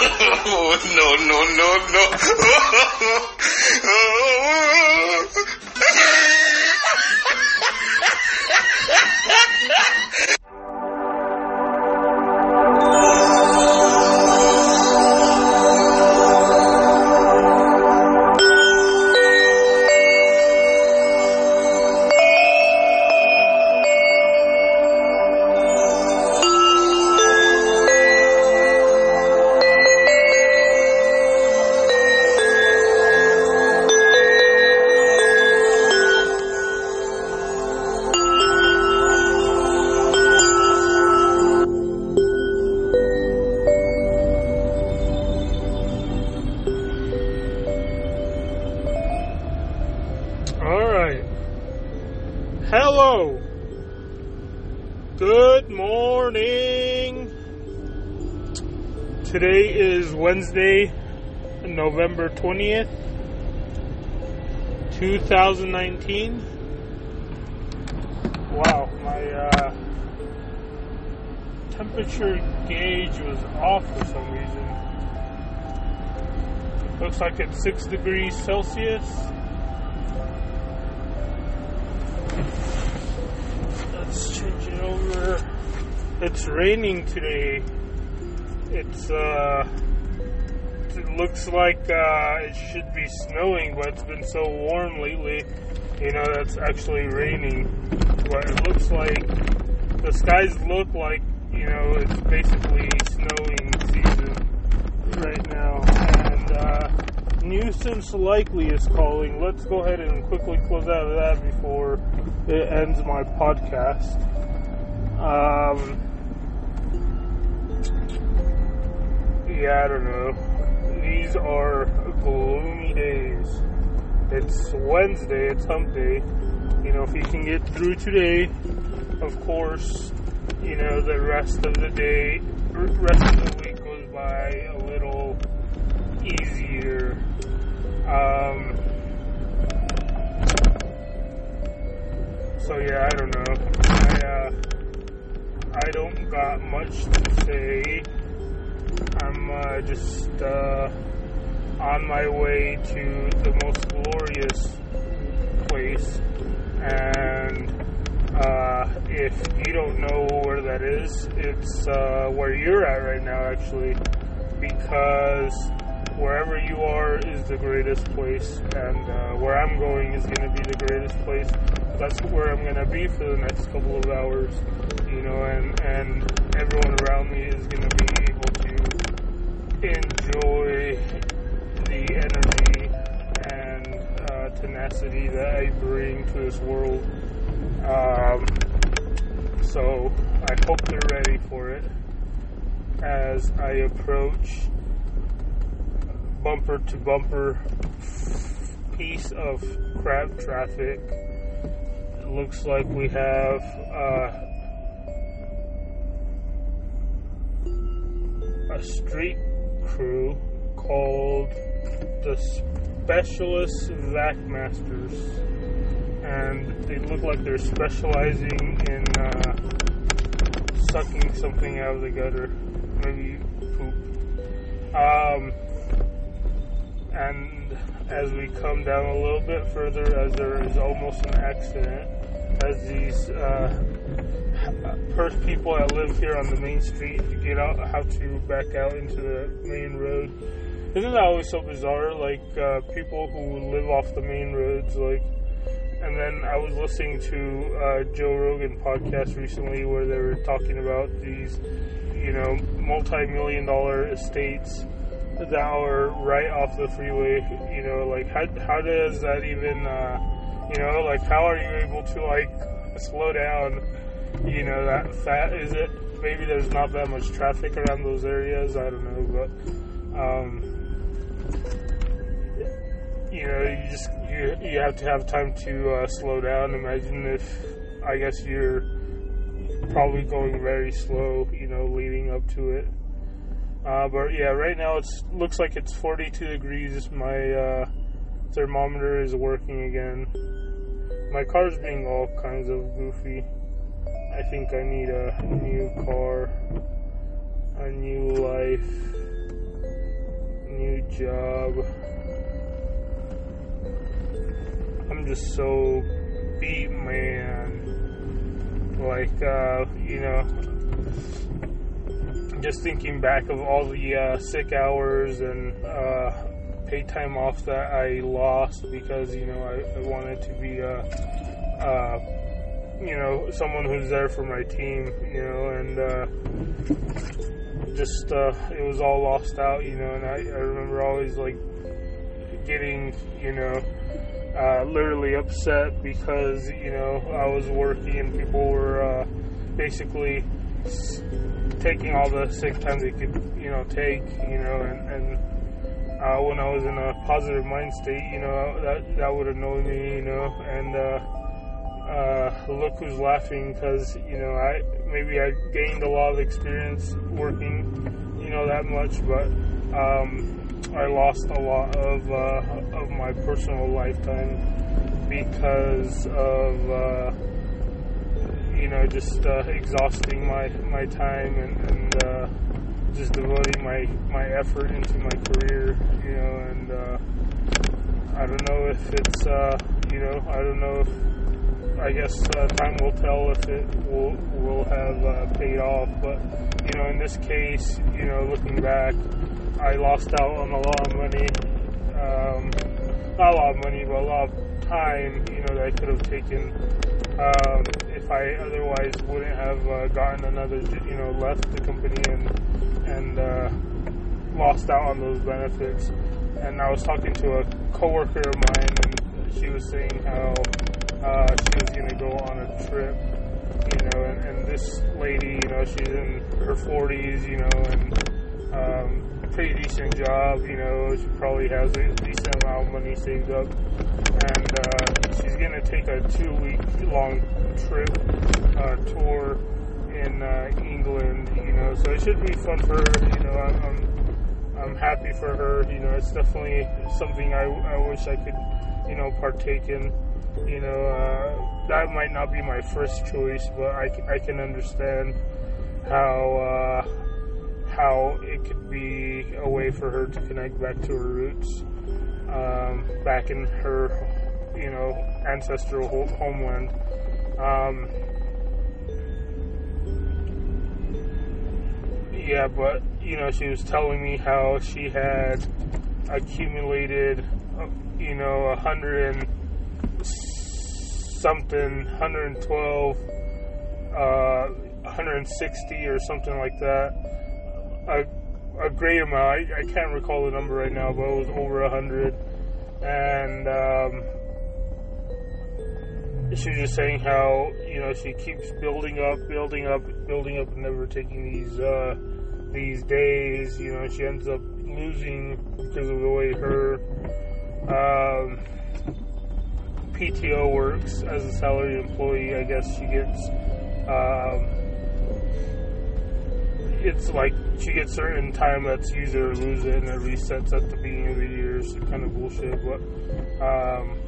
No, no, no, no. Wednesday, November 20th, 2019. Wow, my uh, temperature gauge was off for some reason. Looks like it's 6 degrees Celsius. Let's change it over. It's raining today it's uh, it looks like uh, it should be snowing, but it's been so warm lately. You know, that's actually raining. But it looks like the skies look like you know it's basically snowing season right now. And uh, nuisance likely is calling. Let's go ahead and quickly close out of that before it ends my podcast. Um, yeah, I don't know. These are gloomy days. It's Wednesday, it's hump day. You know, if you can get through today, of course, you know, the rest of the day, rest of the week goes by a little easier. Um, so yeah, I don't know. I, uh, I don't got much to say uh, just uh, on my way to the most glorious place, and uh, if you don't know where that is, it's uh, where you're at right now, actually, because wherever you are is the greatest place, and uh, where I'm going is going to be the greatest place. That's where I'm going to be for the next couple of hours, you know, and and everyone around me is going to be enjoy the energy and uh, tenacity that I bring to this world. Um, so I hope they're ready for it as I approach bumper to bumper piece of crab traffic. It looks like we have uh, a street crew called the Specialist Vac Masters, and they look like they're specializing in uh, sucking something out of the gutter, maybe poop. Um, and as we come down a little bit further, as there is almost an accident, as these uh, first people that live here on the main street to get out, how to back out into the main road. Isn't that always so bizarre? Like uh, people who live off the main roads, like. And then I was listening to uh, Joe Rogan podcast recently where they were talking about these, you know, multi-million dollar estates that are right off the freeway. You know, like how how does that even, uh, you know, like how are you able to like slow down? You know that fat is it? Maybe there's not that much traffic around those areas i don't know but um, you know you just you, you have to have time to uh, slow down. Imagine if i guess you're probably going very slow you know leading up to it. Uh, but yeah right now it looks like it's 42 degrees. My uh, thermometer is working again. My car's being all kinds of goofy I think I need a new car, a new life. New job. I'm just so beat, man. Like, uh, you know, just thinking back of all the uh, sick hours and uh, paid time off that I lost because, you know, I, I wanted to be, uh, uh, you know, someone who's there for my team, you know, and uh, just, uh, it was all lost out, you know, and I, I remember always, like, getting, you know, uh, literally upset because you know I was working and people were uh, basically taking all the sick time they could you know take you know and, and uh, when I was in a positive mind state you know that that would annoy me you know and uh, look who's laughing because you know I maybe I gained a lot of experience working you know that much but um, I lost a lot of uh, of my personal lifetime because of uh, you know just uh, exhausting my my time and, and uh, just devoting my my effort into my career. You know, and I don't know if it's you know I don't know if I guess uh, time will tell if it will will have uh, paid off. But you know, in this case, you know, looking back, I lost out on a lot of money. Um, not a lot of money, but a lot of time. You know, that I could have taken um, if I otherwise wouldn't have uh, gotten another. You know, left the company and and uh, lost out on those benefits. And I was talking to a coworker of mine, and she was saying how uh, she was going to go on a trip, you know, and, and this lady, you know, she's in her 40s, you know, and um, pretty decent job, you know, she probably has a decent amount of money saved up, and uh, she's going to take a two week long trip, uh, tour in uh, England, you know, so it should be fun for her, you know, I'm, I'm I'm happy for her. You know, it's definitely something I, I wish I could, you know, partake in. You know, uh, that might not be my first choice, but I, I can understand how uh, how it could be a way for her to connect back to her roots, um, back in her, you know, ancestral ho- homeland. Um, yeah, but you know, she was telling me how she had accumulated, you know, a hundred and something, hundred and twelve, uh, 160 or something like that. A, a great amount. I, I can't recall the number right now, but it was over a hundred. And um, just saying how you know she keeps building up, building up, building up, and never taking these uh, these days. You know, she ends up losing because of the way her um, PTO works as a salary employee. I guess she gets. Um, it's like she gets certain time that's use it or lose it, and it resets at the beginning of the year. It's kind of bullshit, but um,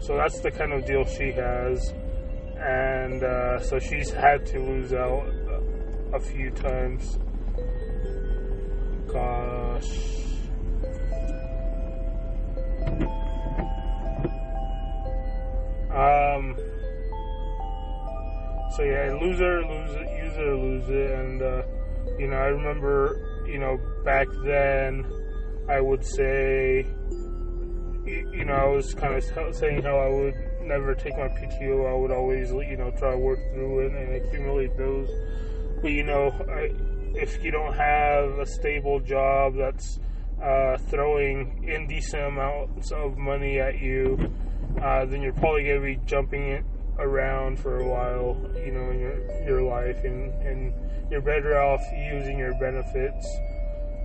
so that's the kind of deal she has, and uh, so she's had to lose out a few times. Gosh. Um. So yeah, loser, lose it, use it lose it, and uh, you know, I remember, you know, back then, I would say, you, know, I was kind of saying how I would never take my PTO. I would always, you know, try to work through it and accumulate those. But you know, I, if you don't have a stable job that's uh, throwing indecent amounts of money at you, uh, then you're probably going to be jumping around for a while, you know, in your your life, and and you're better off using your benefits,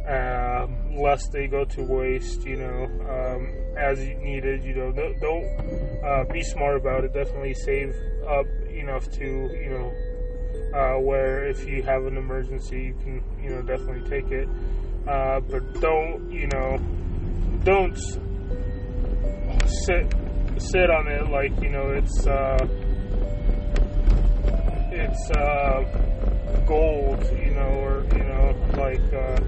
um, lest they go to waste, you know, um, as needed. You know, don't, don't uh, be smart about it. Definitely save up enough to, you know, uh, where if you have an emergency, you can, you know, definitely take it. Uh, but don't, you know, don't sit sit on it like you know it's uh, it's uh, gold, you know, or you know, like uh,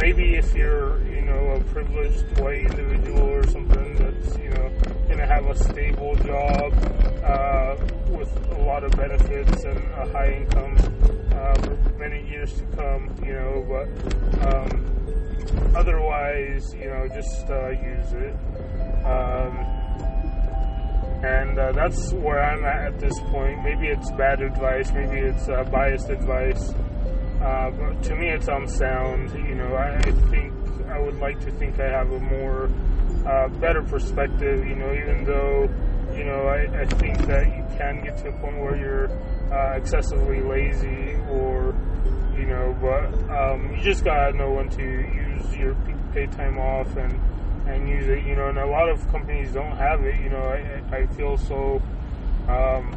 maybe if you're, you know, a privileged white individual or something that's, you know, gonna have a stable job uh, with a lot of benefits and a high income uh, for many years to come, you know, but um, otherwise, you know, just uh, use it. Um, and uh, that's where I'm at at this point. Maybe it's bad advice, maybe it's uh, biased advice. Uh, but to me, it's unsound. You know, I, I think I would like to think I have a more uh, better perspective. You know, even though you know I, I think that you can get to a point where you're uh, excessively lazy, or you know, but um, you just gotta know when to use your paid time off and and use it. You know, and a lot of companies don't have it. You know, I, I feel so. Um,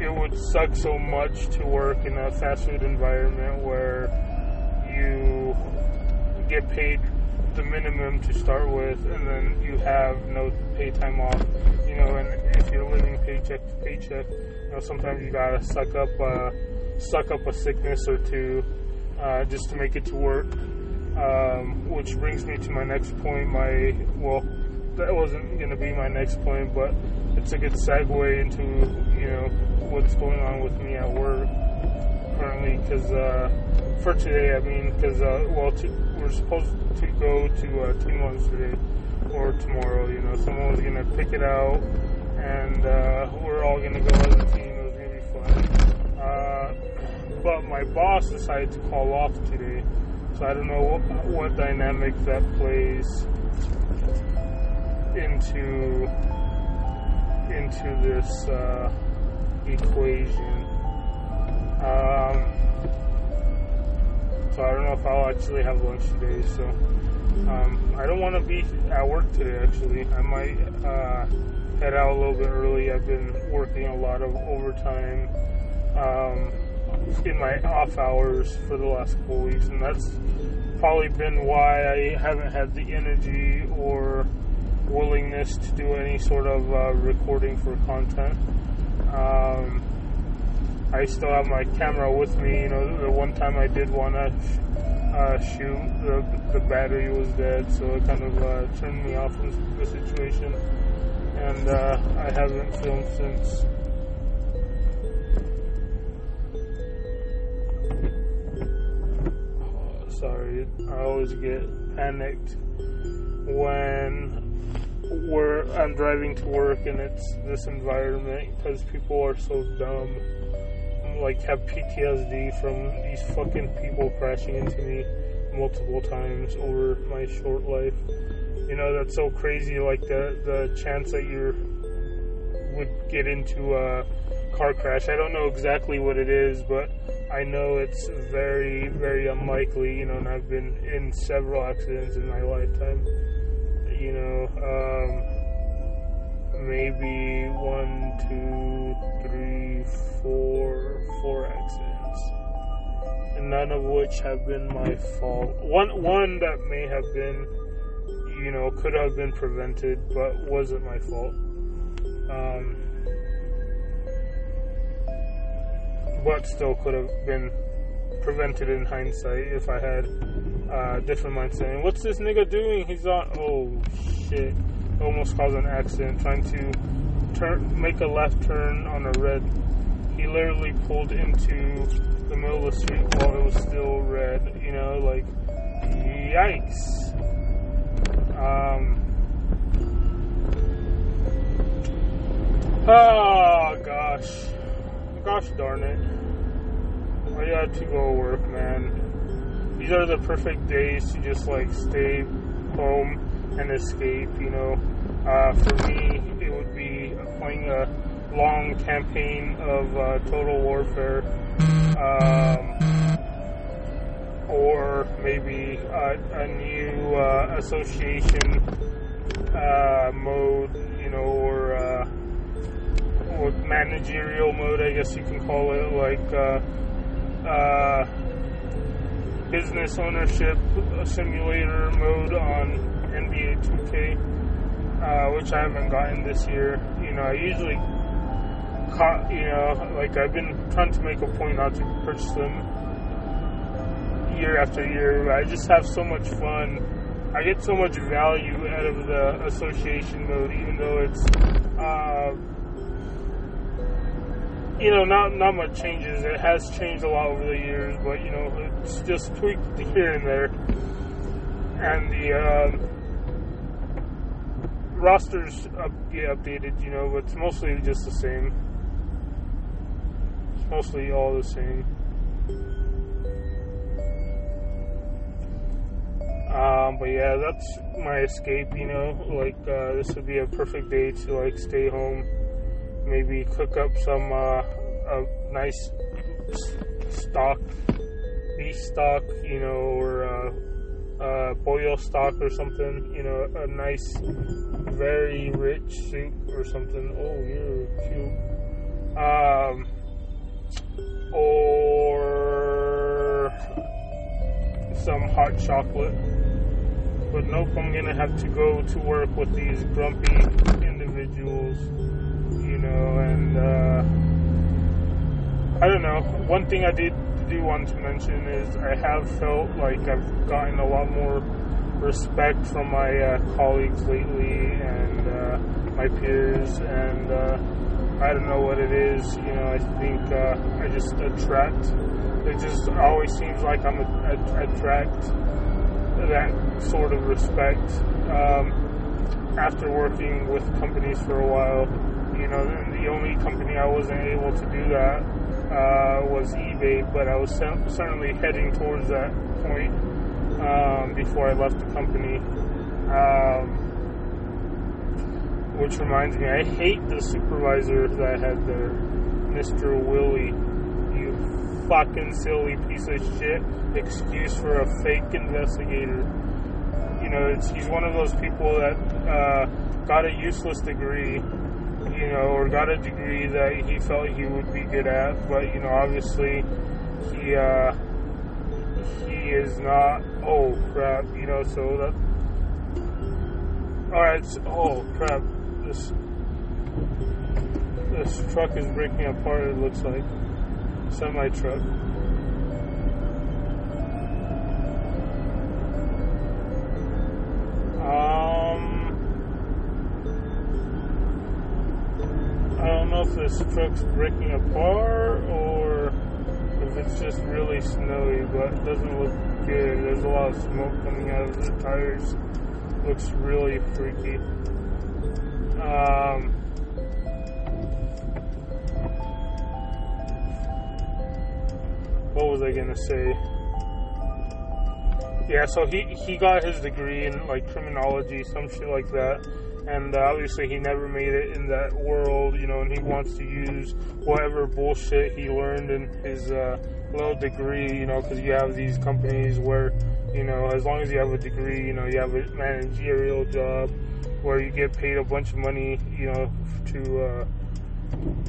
it would suck so much to work in a fast food environment where you get paid the minimum to start with, and then you have no pay time off. You know, and if you're living paycheck to paycheck, you know sometimes you gotta suck up, uh, suck up a sickness or two uh, just to make it to work. Um, which brings me to my next point. My well, that wasn't gonna be my next point, but it's a good segue into you know what's going on with me at work currently. Because uh, for today, I mean, because uh, well, to, we're supposed to go to uh, Twin Ones today or tomorrow. You know, someone was gonna pick it out, and uh, we're all gonna go as a team. It was gonna be fun. Uh, but my boss decided to call off today, so I don't know what, what dynamic that plays into into this uh, equation. Um, so I don't know if I'll actually have lunch today. So um, I don't want to be at work today. Actually, I might uh, head out a little bit early. I've been working a lot of overtime um, in my off hours for the last couple weeks, and that's probably been why I haven't had the energy or willingness to do any sort of uh, recording for content. Um, I still have my camera with me. You know, the one time I did want to uh, shoot, the, the battery was dead, so it kind of uh, turned me off from the situation. And uh, I haven't filmed since. Sorry, I always get panicked when we're I'm driving to work and it's this environment because people are so dumb. Like have PTSD from these fucking people crashing into me multiple times over my short life. You know that's so crazy. Like the the chance that you would get into a car crash. I don't know exactly what it is, but I know it's very very unlikely. You know, and I've been in several accidents in my lifetime you know, um, maybe one, two, three, four, four accidents, and none of which have been my fault. One, one that may have been, you know, could have been prevented, but wasn't my fault. Um, but still could have been prevented in hindsight if I had uh, different mindset. And what's this nigga doing? He's on. Oh shit! Almost caused an accident trying to turn, make a left turn on a red. He literally pulled into the middle of the street while it was still red. You know, like yikes. Um. Oh gosh, gosh darn it. I got to go work, man. These are the perfect days to just like stay home and escape, you know. Uh, for me, it would be playing a long campaign of uh, Total Warfare, um, or maybe a, a new uh, association uh, mode, you know, or, or managerial mode, I guess you can call it, like uh, uh, business ownership simulator mode on NBA 2K, uh, which I haven't gotten this year. You know, I usually, caught, you know, like I've been trying to make a point not to purchase them year after year. I just have so much fun. I get so much value out of the association mode, even though it's, uh, you know, not not much changes. It has changed a lot over the years, but you know, it's just tweaked here and there. And the um, rosters up, get updated, you know, but it's mostly just the same. It's mostly all the same. Um, but yeah, that's my escape. You know, like uh, this would be a perfect day to like stay home, maybe cook up some uh, a nice stock, beef stock, you know, or uh, uh, boil stock or something. You know, a nice, very rich soup or something. Oh, you're cute. Um, or some hot chocolate. But nope, I'm gonna have to go to work with these grumpy individuals, and uh, I don't know. One thing I did do want to mention is I have felt like I've gotten a lot more respect from my uh, colleagues lately and uh, my peers, and uh, I don't know what it is. You know, I think uh, I just attract. It just always seems like I'm a, a, attract that sort of respect um, after working with companies for a while. You know, the only company I wasn't able to do that uh, was eBay, but I was certainly heading towards that point um, before I left the company. Um, which reminds me, I hate the supervisor that I had there, Mr. Willie. You fucking silly piece of shit. Excuse for a fake investigator. You know, he's one of those people that uh, got a useless degree, you know, or got a degree that he felt he would be good at, but, you know, obviously he, uh, he is not, oh crap, you know, so that, alright, so, oh crap, this this truck is breaking apart. It looks like semi truck. This truck's breaking apart or if it's just really snowy, but it doesn't look good. There's a lot of smoke coming out of the tires. Looks really freaky. Um, what was I gonna say? Yeah, so he he got his degree in like criminology, some shit like that, and uh, obviously he never made it in that world, you know, and he wants to use whatever bullshit he learned in his uh, little degree, you know, because you have these companies where, you know, as long as you have a degree, you know, you have a managerial job where you get paid a bunch of money, you know, to uh,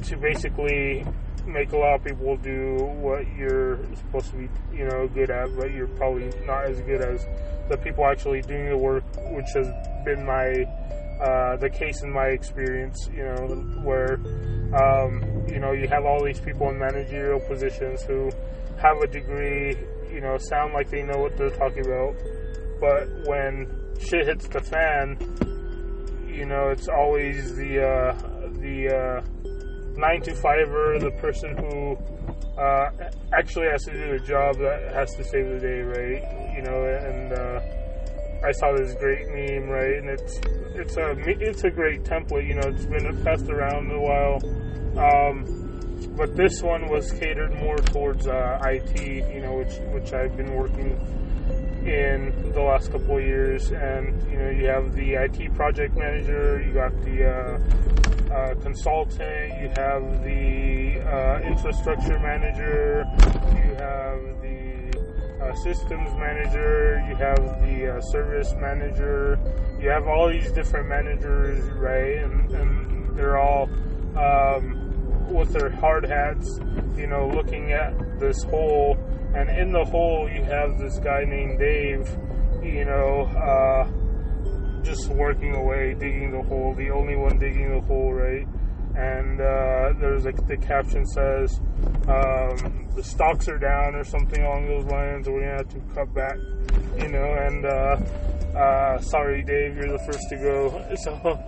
to basically make a lot of people do what you're supposed to be, you know, good at, but you're probably not as good as the people actually doing the work, which has been my uh, the case in my experience, you know, where um, you know you have all these people in managerial positions who have a degree, you know, sound like they know what they're talking about, but when shit hits the fan, you know, it's always the uh, the uh, nine to fiver, the person who uh, actually has to do the job that has to save the day, right? You know, and uh, I saw this great meme, right? And it's it's a it's a great template. You know, it's been passed around a while. Um, but this one was catered more towards uh, IT, you know, which which I've been working in the last couple of years. And you know, you have the IT project manager, you got the uh, uh, consultant, you have the uh, infrastructure manager, you have uh, systems manager, you have the uh, service manager, you have all these different managers, right? And, and they're all um, with their hard hats, you know, looking at this hole. And in the hole, you have this guy named Dave, you know, uh, just working away, digging the hole, the only one digging the hole, right? And uh, there's like the caption says, um, the stocks are down or something along those lines, or we have to cut back, you know. And uh, uh, sorry, Dave, you're the first to go. So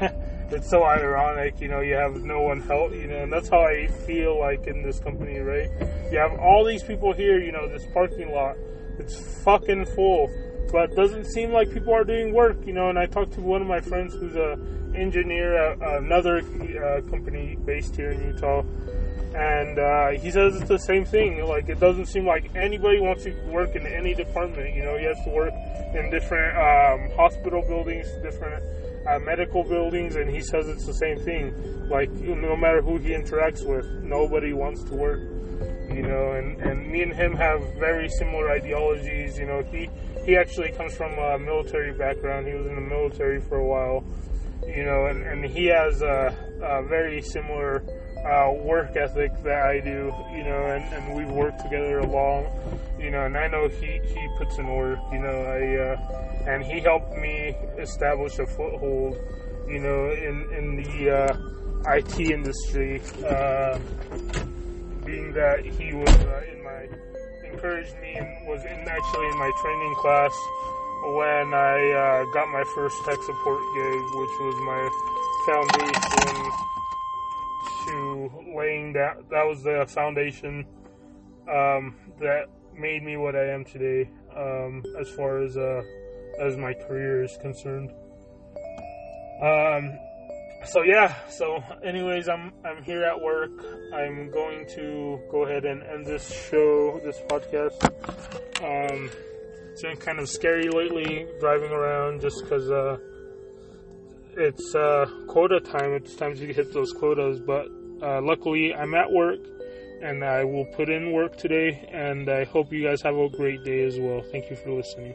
it's so ironic, you know. You have no one help, you know, and that's how I feel like in this company, right? You have all these people here, you know, this parking lot, it's fucking full, but it doesn't seem like people are doing work, you know. And I talked to one of my friends who's a engineer at another uh, company based here in Utah and uh, he says it's the same thing. Like it doesn't seem like anybody wants to work in any department. You know, he has to work in different um, hospital buildings, different uh, medical buildings, and he says it's the same thing. Like no matter who he interacts with, nobody wants to work. You know, and, and me and him have very similar ideologies. You know, he he actually comes from a military background. He was in the military for a while. You know, and, and he has a, a very similar uh, work ethic that I do, you know, and, and we've worked together along, you know, and I know he, he puts in work, you know, I, uh, and he helped me establish a foothold, you know, in, in the, uh, IT industry, uh, being that he was uh, in my, encouraged me and was in actually in my training class when I, uh, got my first tech support gig, which was my foundation to laying that that was the foundation um, that made me what I am today um, as far as uh, as my career is concerned. Um, so yeah, so anyways, I'm I'm here at work. I'm going to go ahead and end this show, this podcast. Um, it's been kind of scary lately driving around just because uh, it's uh, quota time. It's time to hit those quotas, but uh, luckily I'm at work and I will put in work today. And I hope you guys have a great day as well. Thank you for listening.